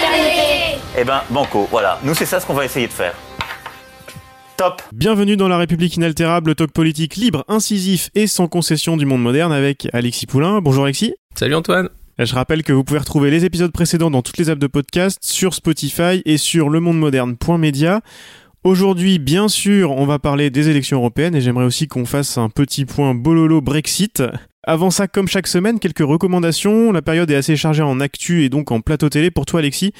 fraternité. Eh ben, banco, voilà. Nous, c'est ça ce qu'on va essayer de faire. Top Bienvenue dans La République inaltérable, le talk politique libre, incisif et sans concession du monde moderne avec Alexis Poulain. Bonjour Alexis. Salut Antoine. Je rappelle que vous pouvez retrouver les épisodes précédents dans toutes les apps de podcast, sur Spotify et sur lemondemoderne.media. Aujourd'hui, bien sûr, on va parler des élections européennes et j'aimerais aussi qu'on fasse un petit point bololo Brexit. Avant ça, comme chaque semaine, quelques recommandations. La période est assez chargée en actu et donc en plateau télé pour toi, Alexis.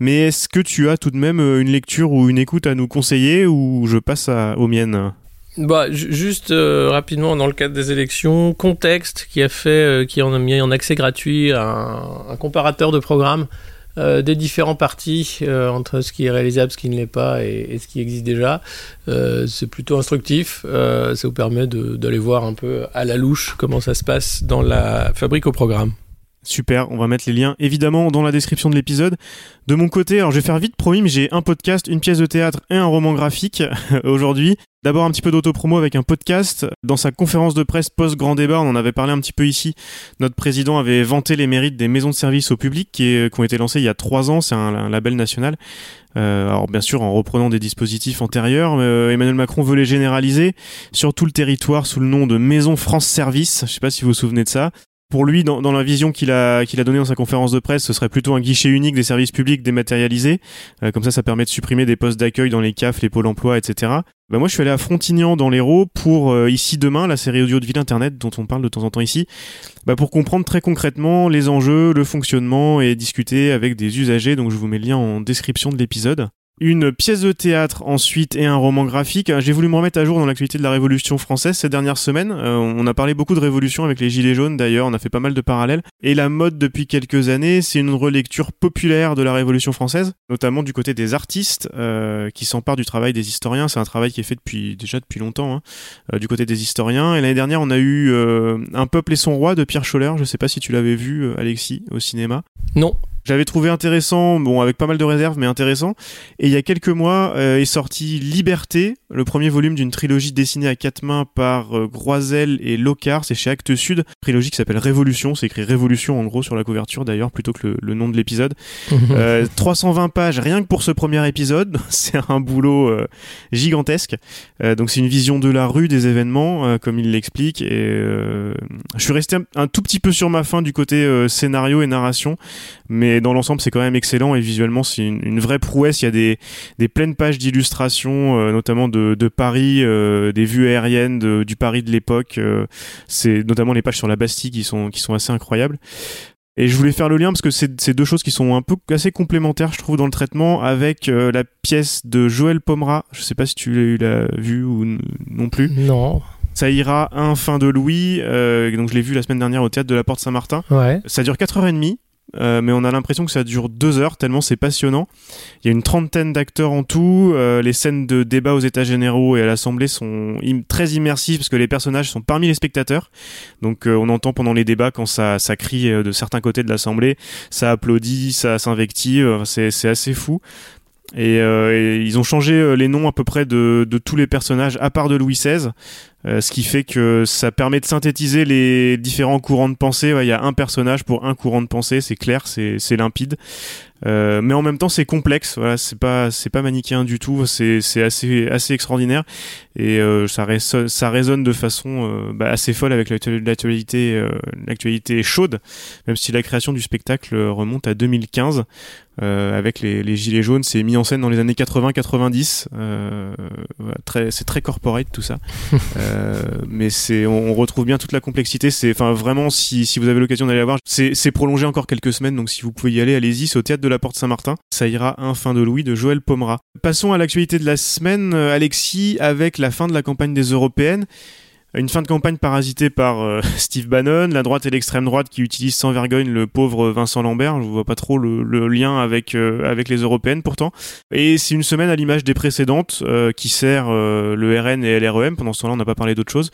Mais est-ce que tu as tout de même euh, une lecture ou une écoute à nous conseiller ou je passe aux miennes? Bah, ju- juste euh, rapidement dans le cadre des élections, Contexte qui a fait, euh, qui en a mis en accès gratuit un, un comparateur de programmes euh, des différents partis euh, entre ce qui est réalisable, ce qui ne l'est pas et, ce qui existe déjà. Euh, c'est plutôt instructif. Ça vous permet d'aller voir un peu à la louche comment ça se passe dans la fabrique au programme. Super, on va mettre les liens évidemment dans la description de l'épisode. De mon côté, alors je vais faire vite, promis, mais j'ai un podcast, une pièce de théâtre et un roman graphique aujourd'hui. D'abord un petit peu d'autopromo avec un podcast. Dans sa conférence de presse post-grand débat, on en avait parlé un petit peu ici. Notre président avait vanté les mérites des maisons de service au public qui, qui ont été lancées il y a trois ans. C'est un, label national. Euh, alors bien sûr en reprenant des dispositifs antérieurs. Euh, Emmanuel Macron veut les généraliser sur tout le territoire sous le nom de Maison France Service. Je sais pas si vous vous souvenez de ça. Pour lui, dans, la vision qu'il a, qu'il a donnée dans sa conférence de presse, ce serait plutôt un guichet unique des services publics dématérialisés. Euh, comme ça, ça permet de supprimer des postes d'accueil dans les CAF, les pôles emploi, etc. Bah moi, je suis allé à Frontignan dans l'Hérault pour euh, Ici Demain, la série audio de Ville Internet dont on parle de temps en temps ici, bah, pour comprendre très concrètement les enjeux, le fonctionnement et discuter avec des usagers. Donc, je vous mets le lien en description de l'épisode une pièce de théâtre ensuite et un roman graphique. J'ai voulu me remettre à jour dans l'actualité de la Révolution française ces dernières semaines. Euh, on a parlé beaucoup de révolution avec les Gilets jaunes d'ailleurs, on a fait pas mal de parallèles. Et la mode depuis quelques années, c'est une relecture populaire de la Révolution française, notamment du côté des artistes euh, qui s'emparent du travail des historiens. C'est un travail qui est fait depuis déjà depuis longtemps hein, euh, du côté des historiens. Et l'année dernière, on a eu Un peuple et son roi de Pierre Scholler. Je sais pas si tu l'avais vu, Alexis, au cinéma. Non. J'avais trouvé intéressant, bon avec pas mal de réserves, mais intéressant. Et il y a quelques mois euh, est sorti Liberté, le premier volume d'une trilogie dessinée à quatre mains par euh, Groisel et Locard, c'est chez Actes Sud. Trilogie qui s'appelle Révolution, c'est écrit Révolution en gros sur la couverture d'ailleurs, plutôt que le, le nom de l'épisode. Euh, 320 pages rien que pour ce premier épisode, c'est un boulot euh, gigantesque. Euh, donc c'est une vision de la rue, des événements, euh, comme il l'explique. Et euh, je suis resté un, un tout petit peu sur ma fin du côté euh, scénario et narration, mais dans l'ensemble c'est quand même excellent et visuellement c'est une, une vraie prouesse. Il y a des, des pleines pages d'illustrations, euh, notamment de, de Paris, euh, des vues aériennes de- du Paris de l'époque. euh, c'est notamment les pages sur la Bastille qui sont, qui sont assez incroyables. Et je voulais faire le lien parce que c'est c'est deux choses qui sont un peu assez complémentaires, je trouve, dans le traitement, avec euh, la pièce de Joël Pomera. Je sais pas si tu l'as vu ou non plus. Non. Ça ira un fin de Louis. euh, donc je l'ai vu la semaine dernière au théâtre de la Porte Saint-Martin. Ouais. Ça dure 4h30. Euh, mais on a l'impression que ça dure deux heures tellement c'est passionnant. Il y a une trentaine d'acteurs en tout. euh, les scènes de débat aux États généraux et à l'Assemblée sont très immersives parce que les personnages sont parmi les spectateurs. Donc euh, on entend pendant les débats quand ça, crie de certains côtés de l'Assemblée, ça applaudit, ça s'invective. C'est assez fou. Et, ils ont changé les noms à peu près de tous les personnages à part de Louis XVI. Euh, ce qui fait que ça permet de synthétiser les différents courants de pensée. Il y a un personnage pour un courant de pensée, c'est clair, c'est limpide. Euh, mais en même temps, c'est complexe. Voilà, c'est pas c'est pas manichéen du tout. C'est assez assez extraordinaire et euh, ça résonne ça résonne de façon euh, bah, assez folle avec l'actu- l'actualité euh, l'actualité chaude. Même si la création du spectacle remonte à 2015 euh, avec les, les gilets jaunes, c'est mis en scène dans les années 80-90. Euh, voilà, c'est très corporate tout ça. Euh, mais c'est on, retrouve bien toute la complexité. C'est enfin vraiment si, si vous avez l'occasion d'aller la voir c'est c'est prolongé encore quelques semaines. Donc si vous pouvez y aller allez-y. C'est au théâtre de la Porte Saint-Martin. Ça ira un fin de Louis de Joël Pomera. Passons à l'actualité de la semaine euh, Alexis avec la fin de la campagne des européennes Une fin de campagne parasitée par euh, Steve Bannon, la droite et l'extrême droite qui utilisent sans vergogne le pauvre Vincent Lambert. Je vois pas trop le, le lien avec euh, avec les européennes pourtant. Et c'est une semaine à l'image des précédentes euh, qui sert le RN et LREM. Pendant ce temps-là, on n'a pas parlé d'autre chose.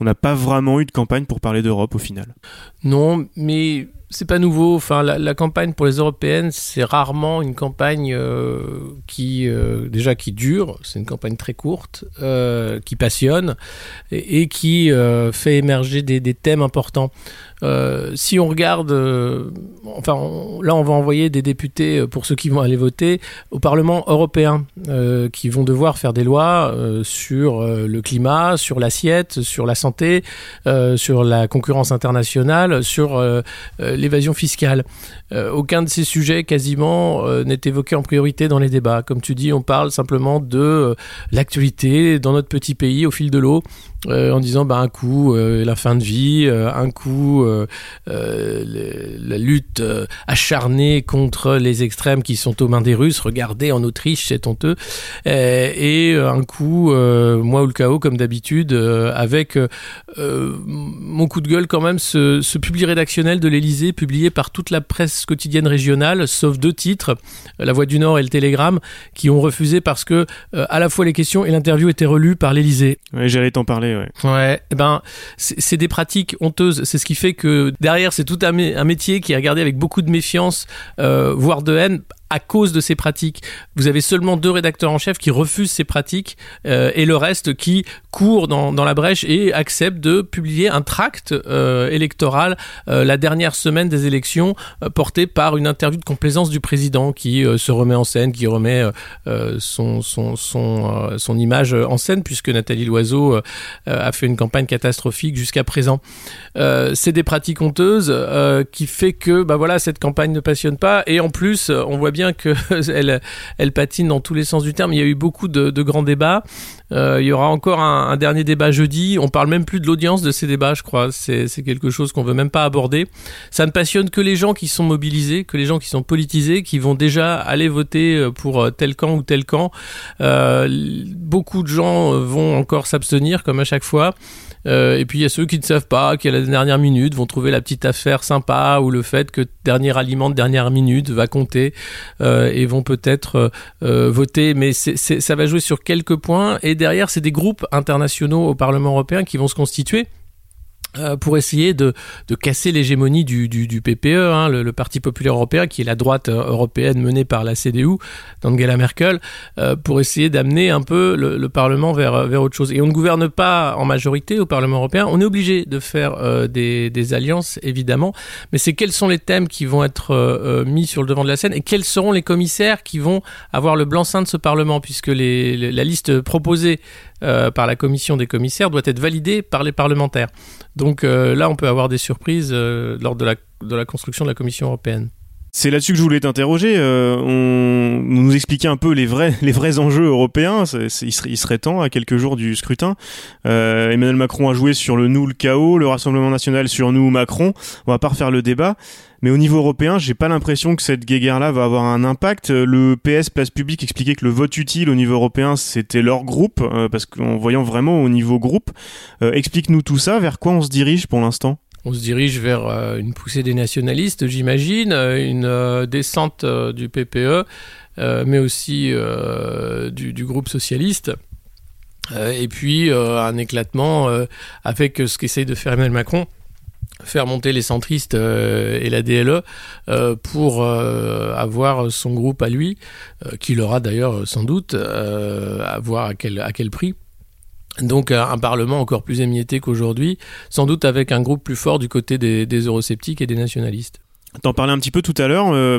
On n'a pas vraiment eu de campagne pour parler d'Europe au final. Non, mais c'est pas nouveau. Enfin, la, campagne pour les européennes, c'est rarement une campagne euh, qui euh, déjà qui dure. C'est une campagne très courte, euh, qui passionne et, qui fait émerger des, des thèmes importants. Euh, si on regarde, euh, enfin là on va envoyer des députés euh, pour ceux qui vont aller voter au Parlement européen, qui vont devoir faire des lois sur le climat, sur l'assiette, sur la santé, sur la concurrence internationale, sur l'évasion fiscale. aucun de ces sujets quasiment n'est évoqué en priorité dans les débats. Comme tu dis, on parle simplement de l'actualité dans notre petit pays au fil de l'eau. en disant bah, un coup la fin de vie, un coup euh, euh, la lutte euh, acharnée contre les extrêmes qui sont aux mains des Russes. Regardez en Autriche, c'est honteux. et un coup, moi ou le chaos, comme d'habitude, avec mon coup de gueule quand même, ce, ce publi rédactionnel de l'Elysée, publié par toute la presse quotidienne régionale, sauf deux titres, La Voix du Nord et le Télégramme, qui ont refusé parce que à la fois les questions et l'interview étaient relues par l'Elysée. J'allais t'en parler. Ouais. Ouais. Eh ben, c'est des pratiques honteuses. C'est ce qui fait que derrière, c'est tout un, métier qui est regardé avec beaucoup de méfiance, euh, voire de haine, à cause de ces pratiques. Vous avez seulement deux rédacteurs en chef qui refusent ces pratiques euh, et le reste qui court dans, la brèche et accepte de publier un tract euh, électoral euh, la dernière semaine des élections porté par une interview de complaisance du président qui se remet en scène, qui remet son, son, image en scène puisque Nathalie Loiseau a fait une campagne catastrophique jusqu'à présent. C'est des pratiques honteuses qui fait que bah voilà cette campagne ne passionne pas et en plus on voit bien qu'elle elle patine dans tous les sens du terme. Il y a eu beaucoup de, grands débats. Euh, il y aura encore un, dernier débat jeudi. On parle même plus de l'audience de ces débats, je crois. C'est quelque chose qu'on veut même pas aborder. Ça ne passionne que les gens qui sont mobilisés, que les gens qui sont politisés, qui vont déjà aller voter euh, pour euh, tel camp ou tel camp. beaucoup de gens vont encore s'abstenir, comme à chaque fois. Et puis il y a ceux qui ne savent pas, qui à la dernière minute vont trouver la petite affaire sympa ou le fait que dernier aliment de dernière minute va compter et vont peut-être voter. Mais ça va jouer sur quelques points. Et derrière, c'est des groupes internationaux au Parlement européen qui vont se constituer euh, pour essayer de, de casser l'hégémonie du, du, du, PPE, hein, le, le, Parti populaire européen, qui est la droite euh, européenne menée par la CDU d'Angela Merkel, euh, pour essayer d'amener un peu le, le, Parlement vers, vers autre chose. Et on ne gouverne pas en majorité au Parlement européen. On est obligé de faire euh, des, des, alliances, évidemment, mais c'est quels sont les thèmes qui vont être mis sur le devant de la scène et quels seront les commissaires qui vont avoir le blanc-seing de ce Parlement, puisque les, la liste proposée euh, par la commission des commissaires doit être validée par les parlementaires. Donc euh, là, on peut avoir des surprises euh, lors de la, de la construction de la Commission européenne. C'est là-dessus que je voulais t'interroger. Euh, on nous expliquait un peu les vrais, les vrais enjeux européens. il, serait, temps à quelques jours du scrutin. Euh, Emmanuel Macron a joué sur le nous, le chaos, le Rassemblement national sur nous, Macron. On va pas refaire le débat. Mais au niveau européen, j'ai pas l'impression que cette guéguerre-là va avoir un impact. Le PS Place Publique expliquait que le vote utile au niveau européen, c'était leur groupe, euh, parce qu'en voyant vraiment au niveau groupe, explique-nous tout ça. Vers quoi on se dirige pour l'instant? On se dirige vers euh, une poussée des nationalistes, j'imagine, euh, une euh, descente du PPE, mais aussi du, groupe socialiste. et puis un éclatement avec ce qu'essaye de faire Emmanuel Macron, faire monter les centristes et la DLE pour avoir son groupe à lui, qu'il aura d'ailleurs sans doute, à voir à quel prix. Donc un Parlement encore plus émietté qu'aujourd'hui, sans doute avec un groupe plus fort du côté des, eurosceptiques et des nationalistes. T'en parlais un petit peu tout à l'heure euh,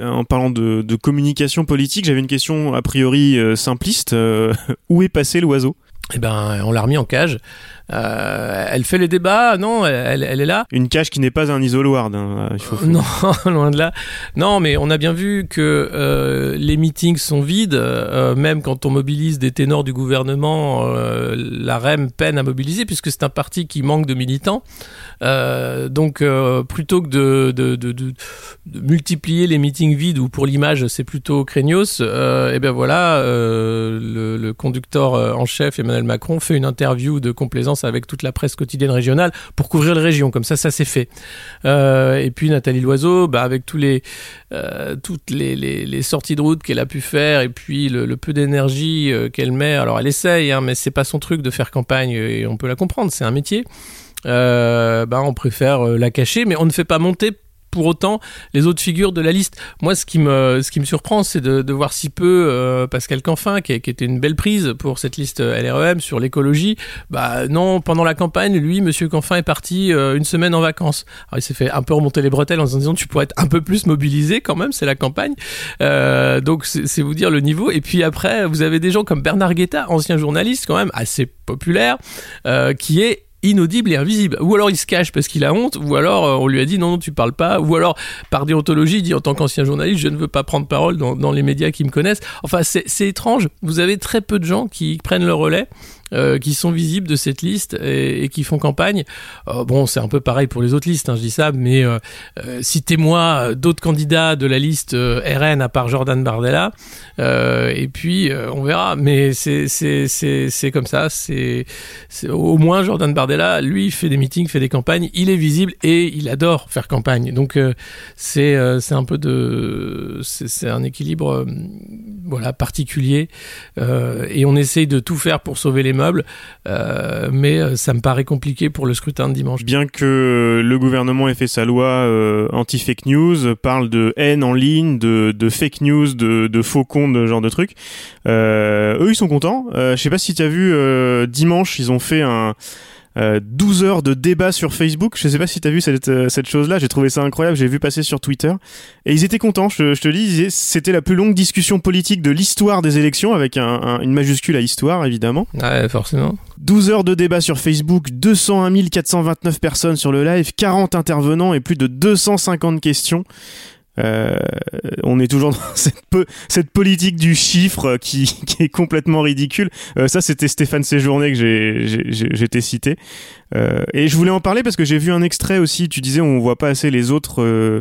en parlant de, communication politique. J'avais une question a priori euh, simpliste. Euh, où est passé l'oiseau? Eh ben, on l'a remis en cage. Euh, elle fait les débats, non, elle, elle, est là. Une cage qui n'est pas un isoloir. Hein, faut... Non, loin de là. Non, mais on a bien vu que euh, les meetings sont vides, euh, même quand on mobilise des ténors du gouvernement, euh, la REM peine à mobiliser puisque c'est un parti qui manque de militants. Euh, donc, plutôt que de, de, de, de, multiplier les meetings vides ou pour l'image c'est plutôt craignos, et ben voilà, le, le conducteur en chef Emmanuel Macron fait une interview de complaisance avec toute la presse quotidienne régionale pour couvrir les régions. Comme ça, ça s'est fait. Euh, et puis Nathalie Loiseau, bah, avec tous les, euh, toutes les, les, sorties de route qu'elle a pu faire et puis le, le peu d'énergie euh, qu'elle met. Alors elle essaye, hein, mais c'est pas son truc de faire campagne et on peut la comprendre, c'est un métier. Euh, bah, on préfère la cacher, mais on ne fait pas monter pour autant les autres figures de la liste. Moi, ce qui me, ce qui me surprend, c'est de, voir si peu euh, Pascal Canfin, qui, était une belle prise pour cette liste LREM sur l'écologie. Bah non, pendant la campagne, lui, Monsieur Canfin est parti euh, une semaine en vacances. Il s'est fait un peu remonter les bretelles en se disant tu pourrais être un peu plus mobilisé quand même, c'est la campagne. Euh, donc c'est vous dire le niveau. Et puis après, vous avez des gens comme Bernard Guetta, ancien journaliste quand même assez populaire, euh, qui est inaudible et invisible. Ou alors il se cache parce qu'il a honte, ou alors euh, on lui a dit non, non, tu parles pas, ou alors par déontologie, il dit en tant qu'ancien journaliste, je ne veux pas prendre parole dans, dans les médias qui me connaissent. Enfin, c'est étrange. Vous avez très peu de gens qui prennent le relais euh, qui sont visibles de cette liste et, et qui font campagne. Euh, bon, c'est un peu pareil pour les autres listes, hein, je dis ça, mais euh, euh citez-moi d'autres candidats de la liste euh, RN à part Jordan Bardella, et puis on verra. Mais c'est c'est comme ça. C'est au moins Jordan Bardella, lui, fait des meetings, fait des campagnes, il est visible et il adore faire campagne. Donc c'est c'est un peu de c'est un équilibre voilà particulier et on essaye de tout faire pour sauver les meubles, euh, mais euh, ça me paraît compliqué pour le scrutin de dimanche. Bien que le gouvernement ait fait sa loi euh, anti-fake news, parle de haine en ligne, de, fake news, de, de, faux comptes, de genre de trucs, euh, eux ils sont contents. je sais pas si tu as vu, dimanche ils ont fait un... 12 heures de débat sur Facebook. Je sais pas si tu as vu cette, cette chose-là. J'ai trouvé ça incroyable. J'ai vu passer sur Twitter. Et ils étaient contents. Je, je te dis, c'était la plus longue discussion politique de l'histoire des élections avec un, un, une majuscule à histoire, évidemment. Ouais, forcément. 12 heures de débat sur Facebook, 201 429 personnes sur le live, 40 intervenants et plus de 250 questions. Euh, on est toujours dans cette, cette politique du chiffre qui, qui est complètement ridicule. Euh, ça, c'était Stéphane Séjourné que été cité. Euh, et je voulais en parler parce que j'ai vu un extrait aussi. Tu disais on voit pas assez les autres euh,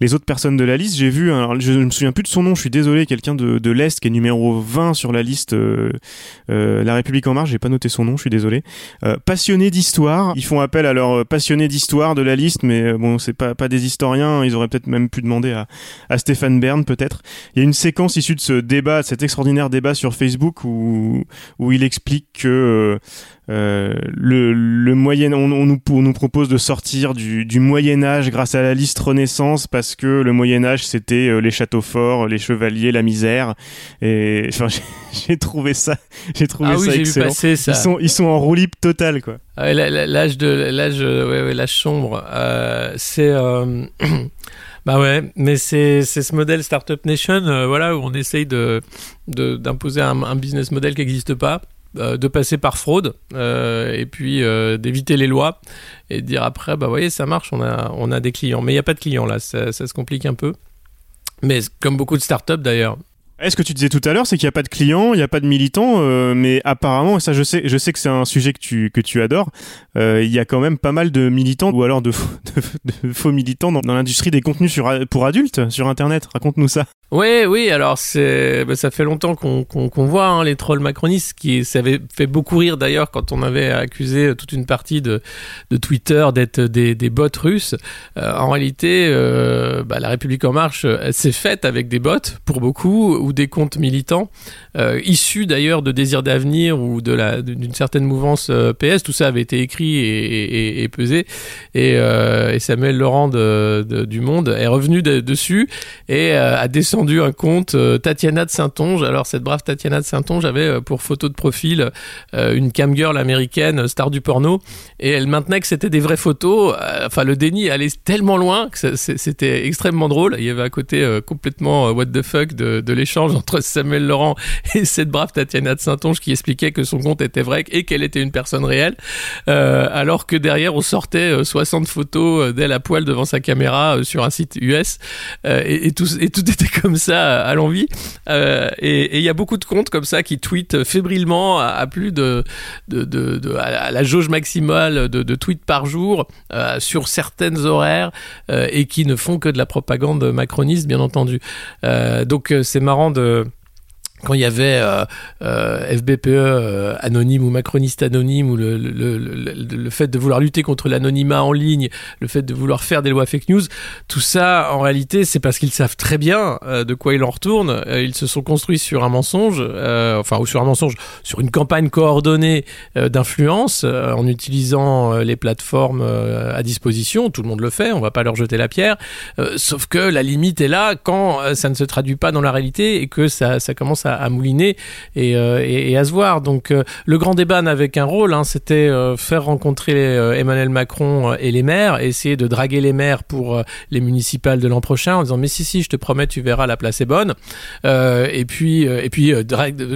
les autres personnes de la liste. J'ai vu, alors, je ne me souviens plus de son nom. Je suis désolé, quelqu'un de, de l'est qui est numéro 20 sur la liste euh, La République en marche. J'ai pas noté son nom. Je suis désolé. passionné d'histoire. Ils font appel à leurs passionnés d'histoire de la liste, mais bon, c'est pas pas des historiens. Ils auraient peut-être même pu demander à, à Stéphane Bern peut-être. Il y a une séquence issue de ce débat, cet extraordinaire débat sur Facebook où où il explique que euh, le, le moyen, on, on, nous, on nous propose de sortir du, du Moyen Âge grâce à la liste Renaissance parce que le Moyen Âge c'était euh, les châteaux forts, les chevaliers, la misère. Et enfin, j'ai trouvé ça, j'ai trouvé ah ça. Passer. Ils sont, ils sont en roue libre totale quoi. Ah, l'âge de l'âge, ouais, ouais, l'âge sombre, euh, c'est. Euh... Bah ouais, mais c'est ce modèle Startup Nation, euh, voilà, où on essaye de d'imposer un, un, business model qui n'existe pas euh, de passer par fraude euh, et puis euh, d'éviter les lois et de dire après bah voyez ça marche on a on a des clients. Mais il n'y a pas de clients là. Ça, ça, se complique un peu. Mais comme beaucoup de startups d'ailleurs est-ce que tu disais tout à l'heure, c'est qu'il n'y a pas de clients, il n'y a pas de militants, euh, mais apparemment, et ça je sais, je sais que c'est un sujet que tu que tu adores. Euh, il y a quand même pas mal de militants ou alors de, faux, militants dans, l'industrie des contenus pour adultes sur Internet. Raconte-nous ça. Oui, oui. Alors c'est, bah, ça fait longtemps qu'on qu'on, qu'on voit hein, les trolls macronistes qui ça avait fait beaucoup rire d'ailleurs quand on avait accusé toute une partie de de Twitter d'être des, des bots russes. Euh, en réalité, euh, bah, la République en marche, s'est faite avec des bots pour beaucoup ou des comptes militants euh, issus d'ailleurs de Désir d'avenir ou de d'une certaine mouvance euh, PS. Tout ça avait été écrit et, pesé. Et, euh, et, Samuel Laurent du Monde est revenu de, dessus et a descendu un compte Tatiana de Saint-Onge. Alors cette brave Tatiana de Saint-Onge avait pour photo de profil une camgirl américaine, star du porno, et elle maintenait que c'était des vraies photos. Enfin le déni allait tellement loin que c'était extrêmement drôle. Il y avait à côté complètement what the fuck de l'échange entre Samuel Laurent et cette brave Tatiana de Saint-Onge qui expliquait que son compte était vrai et qu'elle était une personne réelle, alors que derrière on sortait 60 photos d'elle à poil devant sa caméra sur un site US et, tout, et tout était comme ça à l'envie. Euh, et il y a beaucoup de comptes comme ça qui tweetent fébrilement à, plus de, de, de, à la jauge maximale de, tweets par jour euh, sur certaines horaires euh, et qui ne font que de la propagande macroniste, bien entendu. Euh, donc c'est marrant de quand il y avait euh, euh, FBPE euh, anonyme ou macroniste anonyme ou le, le, le, le fait de vouloir lutter contre l'anonymat en ligne, le fait de vouloir faire des lois fake news, tout ça en réalité c'est parce qu'ils savent très bien de quoi ils en retournent. Euh, ils se sont construits sur un mensonge, enfin ou sur un mensonge, sur une campagne coordonnée d'influence en utilisant les plateformes à disposition. Tout le monde le fait, on va pas leur jeter la pierre. sauf que la limite est là quand ça ne se traduit pas dans la réalité et que ça, ça commence à, à mouliner et, et, à se voir. Donc le grand débat n'avait qu'un rôle, hein, c'était faire rencontrer Emmanuel Macron et les maires, essayer de draguer les maires pour les municipales de l'an prochain en disant mais si si je te promets tu verras la place est bonne euh, et puis euh, et puis euh,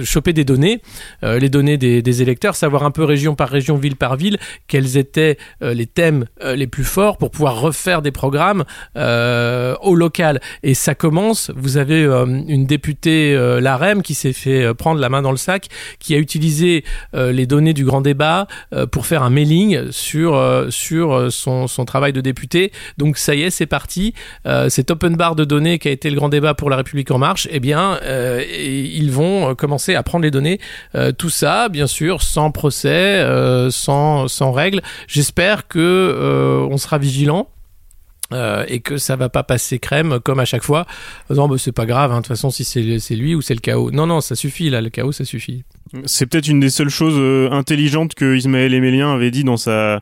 choper des données euh, les données des, électeurs savoir un peu région par région ville par ville quels étaient euh, les thèmes euh, les plus forts pour pouvoir refaire des programmes au local et ça commence vous avez une députée l'AREM qui s'est fait prendre la main dans le sac qui a utilisé les données du grand débat pour faire un mailing sur sur son, son travail de député donc ça y est c'est parti cet open bar de données qui a été le grand débat pour la République en marche, eh bien, euh, ils vont commencer à prendre les données. Euh, tout ça, bien sûr, sans procès, euh, sans, sans règles. J'espère que euh, on sera vigilant. Euh, et que ça va pas passer crème comme à chaque fois. Non, bah, c'est pas grave. Hein, de toute façon, si c'est lui ou c'est le chaos. Non, non, ça suffit là. Le chaos, ça suffit. C'est peut-être une des seules choses euh, intelligentes que Ismaël Emélien avait dit dans sa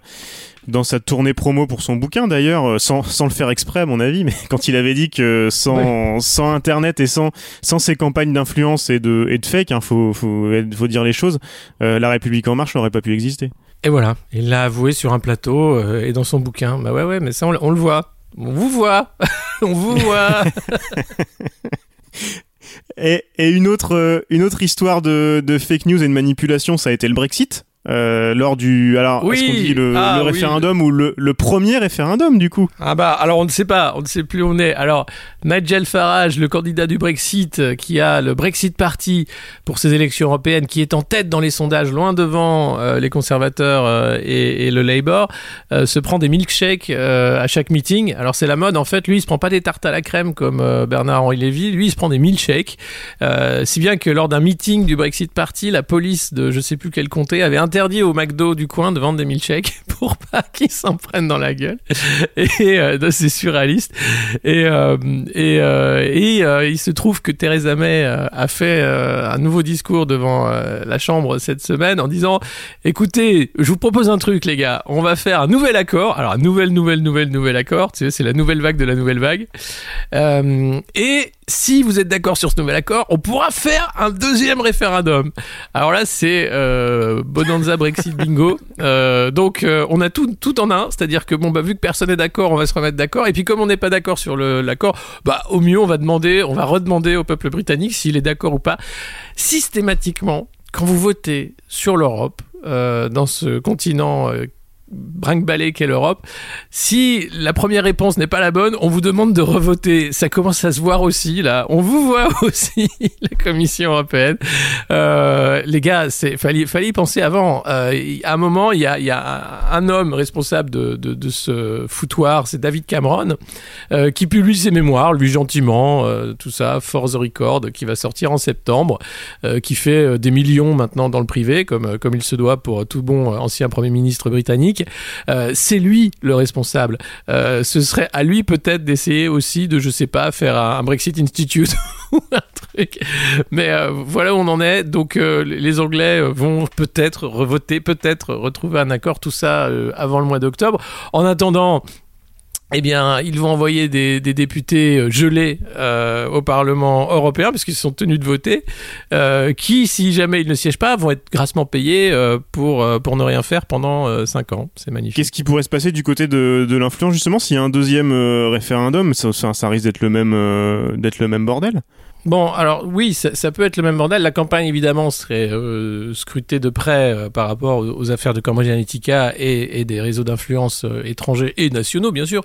dans sa tournée promo pour son bouquin d'ailleurs, euh, sans, sans le faire exprès à mon avis, mais quand il avait dit que sans, ouais. sans Internet et sans, sans ces campagnes d'influence et de, et de fake, hein, faut, faut, faut dire les choses, euh, la République en marche n'aurait pas pu exister. Et voilà, il l'a avoué sur un plateau euh, et dans son bouquin. Bah ouais, ouais, mais ça on, on le voit. On vous voit. on vous voit. et, une autre, autre histoire de fake news et de manipulation, ça a été le Brexit. Euh, lors du alors oui. est-ce qu'on dit le, ah, le référendum oui. ou le, le, premier référendum du coup? Ah bah alors on ne sait pas. On ne sait plus où on est. Alors Nigel Farage le candidat du Brexit euh, qui a le Brexit Party pour ces élections européennes qui est en tête dans les sondages loin devant euh, les conservateurs euh, et, et, le Labour se prend des milkshakes à chaque meeting. Alors c'est la mode en fait. Lui il se prend pas des tartes à la crème comme Bernard Henri Lévy. Lui il se prend des milkshakes. Si bien que lors d'un meeting du Brexit Party la police de je sais plus quel comté avait interdit au McDo du coin de vendre des milkshakes pour pas qu'ils s'en prennent dans la gueule. Et euh, c'est surréaliste. Et, euh, et, euh, et il se trouve que Theresa May a fait un nouveau discours devant la Chambre cette semaine en disant "Écoutez, je vous propose un truc, les gars. On va faire un nouvel accord. Alors, nouvelle, nouvelle, nouvelle, nouvel accord. Tu sais, c'est la nouvelle vague de la nouvelle vague. et si vous êtes d'accord sur ce nouvel accord, on pourra faire un deuxième référendum. Alors là, c'est Bonanza Brexit Bingo. Donc, euh, on a tout, en un. C'est-à-dire que, bon, bah, vu que personne n'est d'accord, on va se remettre d'accord. Et puis, comme on n'est pas d'accord sur l'accord, bah, au mieux, on va demander, on va redemander au peuple britannique s'il est d'accord ou pas. Systématiquement, quand vous votez sur l'Europe, euh, dans ce continent euh, brinque-ballet qu'est l'Europe. Si la première réponse n'est pas la bonne, on vous demande de revoter. Ça commence à se voir aussi là. On vous voit aussi la Commission européenne. Euh, les gars, c'est fallait fallait y penser avant. Euh, à un moment, il y a, y a un homme responsable de, ce foutoir, c'est David Cameron, euh, qui publie ses mémoires, lui gentiment, tout ça, For the Record, qui va sortir en septembre, qui fait des millions maintenant dans le privé, comme comme il se doit pour tout bon ancien premier ministre britannique. Euh, c'est lui le responsable. Euh, ce serait à lui peut-être d'essayer aussi de, je sais pas, faire un, Brexit Institute ou un truc. Mais euh, voilà où on en est. Donc les Anglais vont peut-être revoter, peut-être retrouver un accord, tout ça avant le mois d'octobre. En attendant, eh bien, ils vont envoyer des, députés gelés euh, au Parlement européen, puisqu'ils sont tenus de voter, euh, qui, si jamais ils ne siègent pas, vont être grassement payés euh, pour, ne rien faire pendant 5 ans. C'est magnifique. Qu'est-ce qui pourrait se passer du côté de, l'influence, justement, s'il y a un deuxième référendum? Ça, ça, risque d'être le même bordel Bon, alors oui, ça, peut être le même bordel. La campagne, évidemment, serait euh, scrutée de près euh, par rapport aux, aux, affaires de Cambridge Analytica et, et des réseaux d'influence euh, étrangers et nationaux, bien sûr.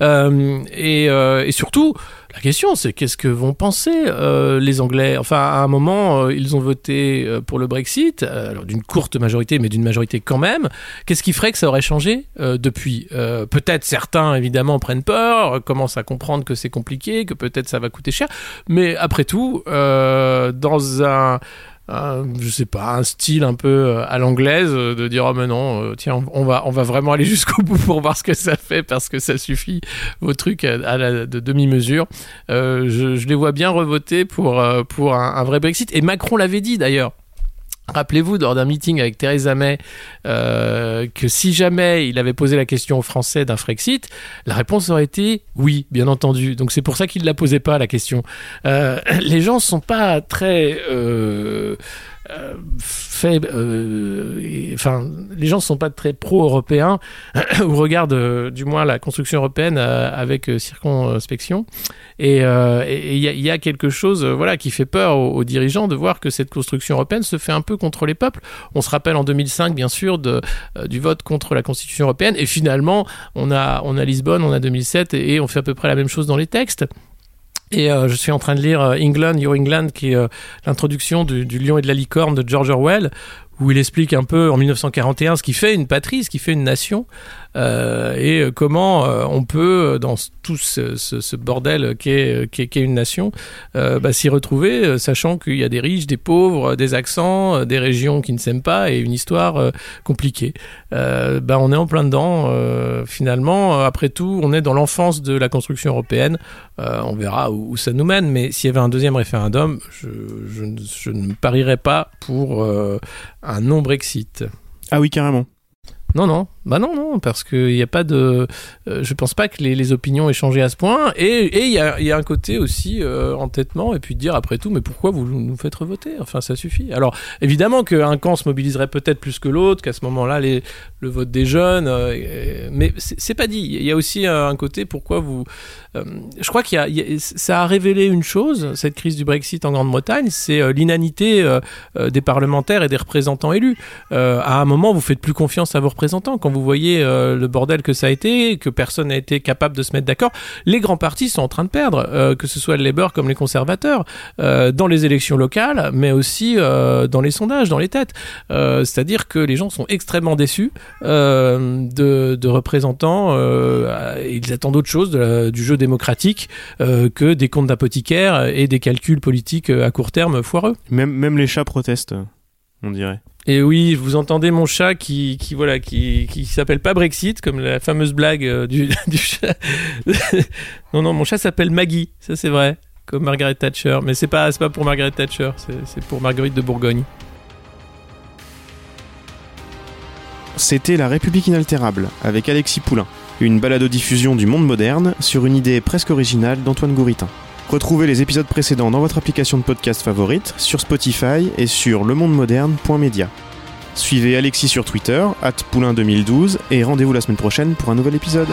et, et, surtout, La question, c'est qu'est-ce que vont penser euh, les Anglais? Enfin, à un moment, euh, ils ont voté euh, pour le Brexit, euh, alors d'une courte majorité, mais d'une majorité quand même. Qu'est-ce qui ferait que ça aurait changé euh, depuis? Euh, Peut-être certains, évidemment, prennent peur, commencent à comprendre que c'est compliqué, que peut-être ça va coûter cher. Mais après tout, dans un un, je sais pas, un style un peu euh, à l'anglaise euh, de dire oh mais non, euh, tiens, on va, on va vraiment aller jusqu'au bout pour voir ce que ça fait parce que ça suffit vos trucs à, la de demi-mesure. Euh, je, je les vois bien revoter pour, euh, pour un vrai Brexit. Et Macron l'avait dit d'ailleurs. Rappelez-vous, lors d'un meeting avec Theresa May, euh, que si jamais il avait posé la question aux Français d'un Frexit, la réponse aurait été oui, bien entendu. Donc c'est pour ça qu'il ne la posait pas, la question. Euh, les gens ne sont pas très... Euh, euh, les gens ne sont pas très pro-européens ou regardent euh, du moins la construction européenne euh, avec circonspection. Et il y, a- quelque chose, voilà, qui fait peur aux, dirigeants de voir que cette construction européenne se fait un peu contre les peuples. On se rappelle en 2005, bien sûr, du vote contre la Constitution européenne. Et finalement, on a, on a Lisbonne, on a 2007, et, et on fait à peu près la même chose dans les textes. Et euh, je suis en train de lire euh, England, Your England, qui est euh, l'introduction du, du Lion et de la licorne de George Orwell, où il explique un peu en 1941 ce qui fait une patrie, ce qui fait une nation, euh, et euh, comment euh, on peut, dans tout ce, ce- ce bordel qu'est une nation, euh, bah, s'y retrouver, sachant qu'il y a des riches, des pauvres, des accents, des régions qui ne s'aiment pas, et une histoire euh, compliquée. Bah, on est en plein dedans, finalement. Après tout, on est dans l'enfance de la construction européenne. On verra où, où ça nous mène, mais s'il y avait un deuxième référendum, je, je ne- je ne parierais pas pour un non-Brexit. Ah oui, carrément. Non, non, bah non, non, parce qu'il n'y a pas de. euh, je pense pas que les, les opinions aient changé à ce point. Et il y a, y a un côté aussi euh, entêtement, et puis de dire après tout, mais pourquoi vous nous faites revoter? Enfin, ça suffit. Alors, évidemment qu'un camp se mobiliserait peut-être plus que l'autre, qu'à ce moment-là, le vote des jeunes. euh, mais c'est pas dit. Il y a aussi un côté pourquoi vous. euh, je crois qu'il a, ça a révélé une chose, cette crise du Brexit en Grande-Bretagne, c'est euh, l'inanité euh, des parlementaires et des représentants élus. À un moment, vous faites plus confiance à vos représentants quand vous voyez euh, le bordel que ça a été, que personne n'a été capable de se mettre d'accord. Les grands partis sont en train de perdre, euh, que ce soit le Labour comme les conservateurs, euh, dans les élections locales, mais aussi dans les sondages, dans les têtes. C'est-à-dire que les gens sont extrêmement déçus de, représentants. ils attendent autre chose du jeu démocratique que des comptes d'apothicaires et des calculs politiques à court terme foireux. Même les chats protestent, on dirait. Et oui, vous entendez mon chat qui, qui s'appelle pas Brexit, comme la fameuse blague euh, du, chat. non, non, mon chat s'appelle Maggie, ça c'est vrai, comme Margaret Thatcher. Mais c'est pas, pas pour Margaret Thatcher, c'est, c'est pour Marguerite de Bourgogne. C'était La République inaltérable, avec Alexis Poulain, une balado-diffusion du monde moderne sur une idée presque originale d'Antoine Gouritin. Retrouvez les épisodes précédents dans votre application de podcast favorite, sur Spotify et sur lemondemoderne.media. Suivez Alexis sur Twitter, poulain2012, et rendez-vous la semaine prochaine pour un nouvel épisode.